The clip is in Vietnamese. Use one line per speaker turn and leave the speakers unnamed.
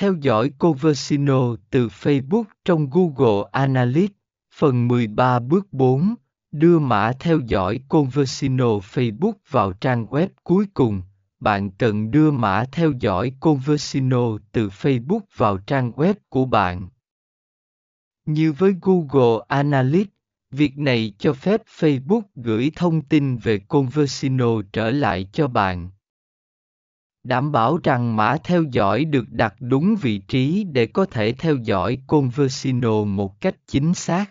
Theo dõi Conversino từ Facebook trong Google Analytics. Phần 13 bước 4. Đưa mã theo dõi Conversino Facebook vào trang web cuối cùng. Bạn cần đưa mã theo dõi Conversino từ Facebook vào trang web của bạn. Như với Google Analytics, việc này cho phép Facebook gửi thông tin về Conversino trở lại cho bạn đảm bảo rằng mã theo dõi được đặt đúng vị trí để có thể theo dõi conversino một cách chính xác.